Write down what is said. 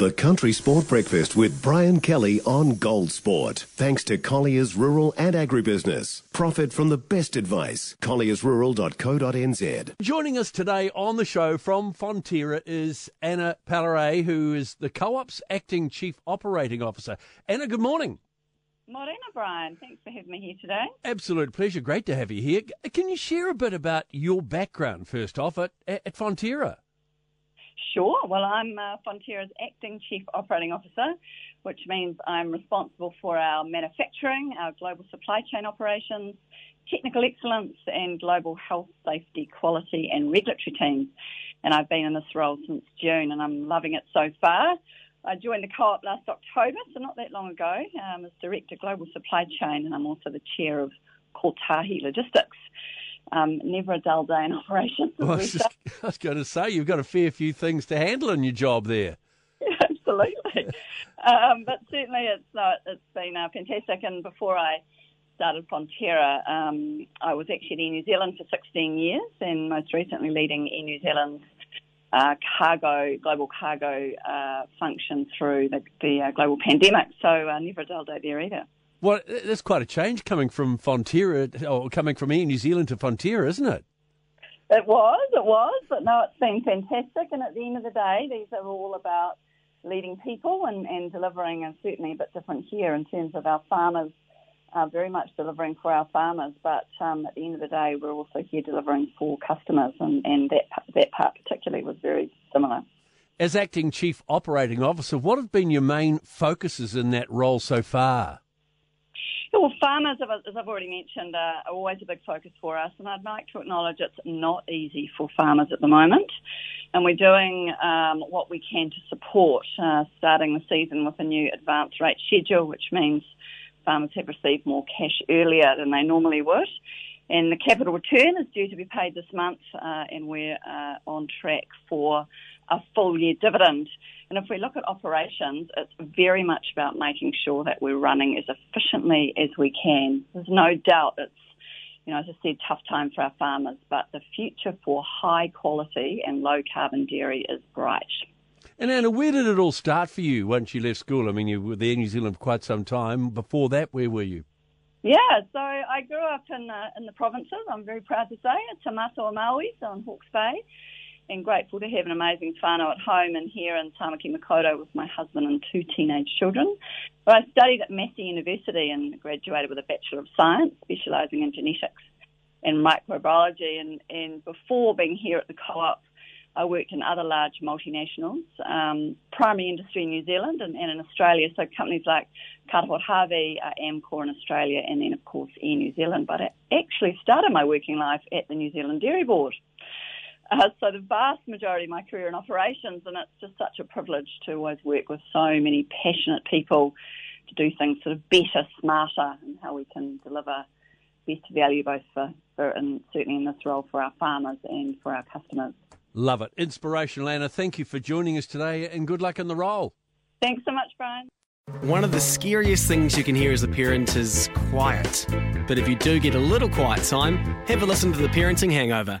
The Country Sport Breakfast with Brian Kelly on Gold Sport. Thanks to Collier's Rural and Agribusiness. Profit from the best advice. colliersrural.co.nz. Joining us today on the show from Fonterra is Anna Palairet, who is the Co-op's acting Chief Operating Officer. Anna, good morning. Morena, Brian. Thanks for having me here today. Absolute pleasure. Great to have you here. Can you share a bit about your background, first off, at, at Fonterra? Sure. Well, I'm uh, Fonterra's acting Chief Operating Officer, which means I'm responsible for our manufacturing, our global supply chain operations, technical excellence, and global health, safety, quality, and regulatory teams. And I've been in this role since June, and I'm loving it so far. I joined the co-op last October, so not that long ago, um, as Director Global Supply Chain, and I'm also the Chair of Kotahi Logistics. Um, never a dull day in operation. Well, I, was just, I was going to say, you've got a fair few things to handle in your job there. Yeah, absolutely. um, but certainly it's, uh, it's been uh, fantastic. And before I started Fonterra, um, I was actually in New Zealand for 16 years and most recently leading Air New Zealand's uh, cargo, global cargo uh, function through the, the uh, global pandemic. So uh, never a dull day there either. Well, that's quite a change coming from Fonterra, or coming from New Zealand to Fonterra, isn't it? It was, it was, but no, it's been fantastic. And at the end of the day, these are all about leading people and, and delivering, and certainly a bit different here in terms of our farmers uh, very much delivering for our farmers, but um, at the end of the day, we're also here delivering for customers, and, and that, that part particularly was very similar. As acting chief operating officer, what have been your main focuses in that role so far? Well, farmers, as I've already mentioned, are always a big focus for us, and I'd like to acknowledge it's not easy for farmers at the moment. And we're doing um, what we can to support, uh, starting the season with a new advance rate schedule, which means farmers have received more cash earlier than they normally would. And the capital return is due to be paid this month, uh, and we're uh, on track for a full year dividend. And if we look at operations, it's very much about making sure that we're running as efficiently as we can. There's no doubt it's, you know, as I said, tough time for our farmers, but the future for high quality and low carbon dairy is bright. And Anna, where did it all start for you once you left school? I mean, you were there in New Zealand for quite some time. Before that, where were you? Yeah, so I grew up in uh, in the provinces. I'm very proud to say, Te Matua Maui, so in Hawke's Bay, and grateful to have an amazing whānau at home and here in Tamaki Makaurau with my husband and two teenage children. But I studied at Massey University and graduated with a Bachelor of Science, specialising in genetics and microbiology. And, and before being here at the co-op, I worked in other large multinationals, um, primary industry in New Zealand and, and, in Australia, so companies like Carter Harvey, uh, Amcor in Australia, and then, of course, Air New Zealand. But I actually started my working life at the New Zealand Dairy Board. Uh, so the vast majority of my career in operations, and it's just such a privilege to always work with so many passionate people to do things sort of better, smarter, and how we can deliver best value both for, for and certainly in this role for our farmers and for our customers. Love it. Inspirational, Anna. Thank you for joining us today and good luck in the role. Thanks so much, Brian. One of the scariest things you can hear as a parent is quiet. But if you do get a little quiet time, have a listen to The Parenting Hangover.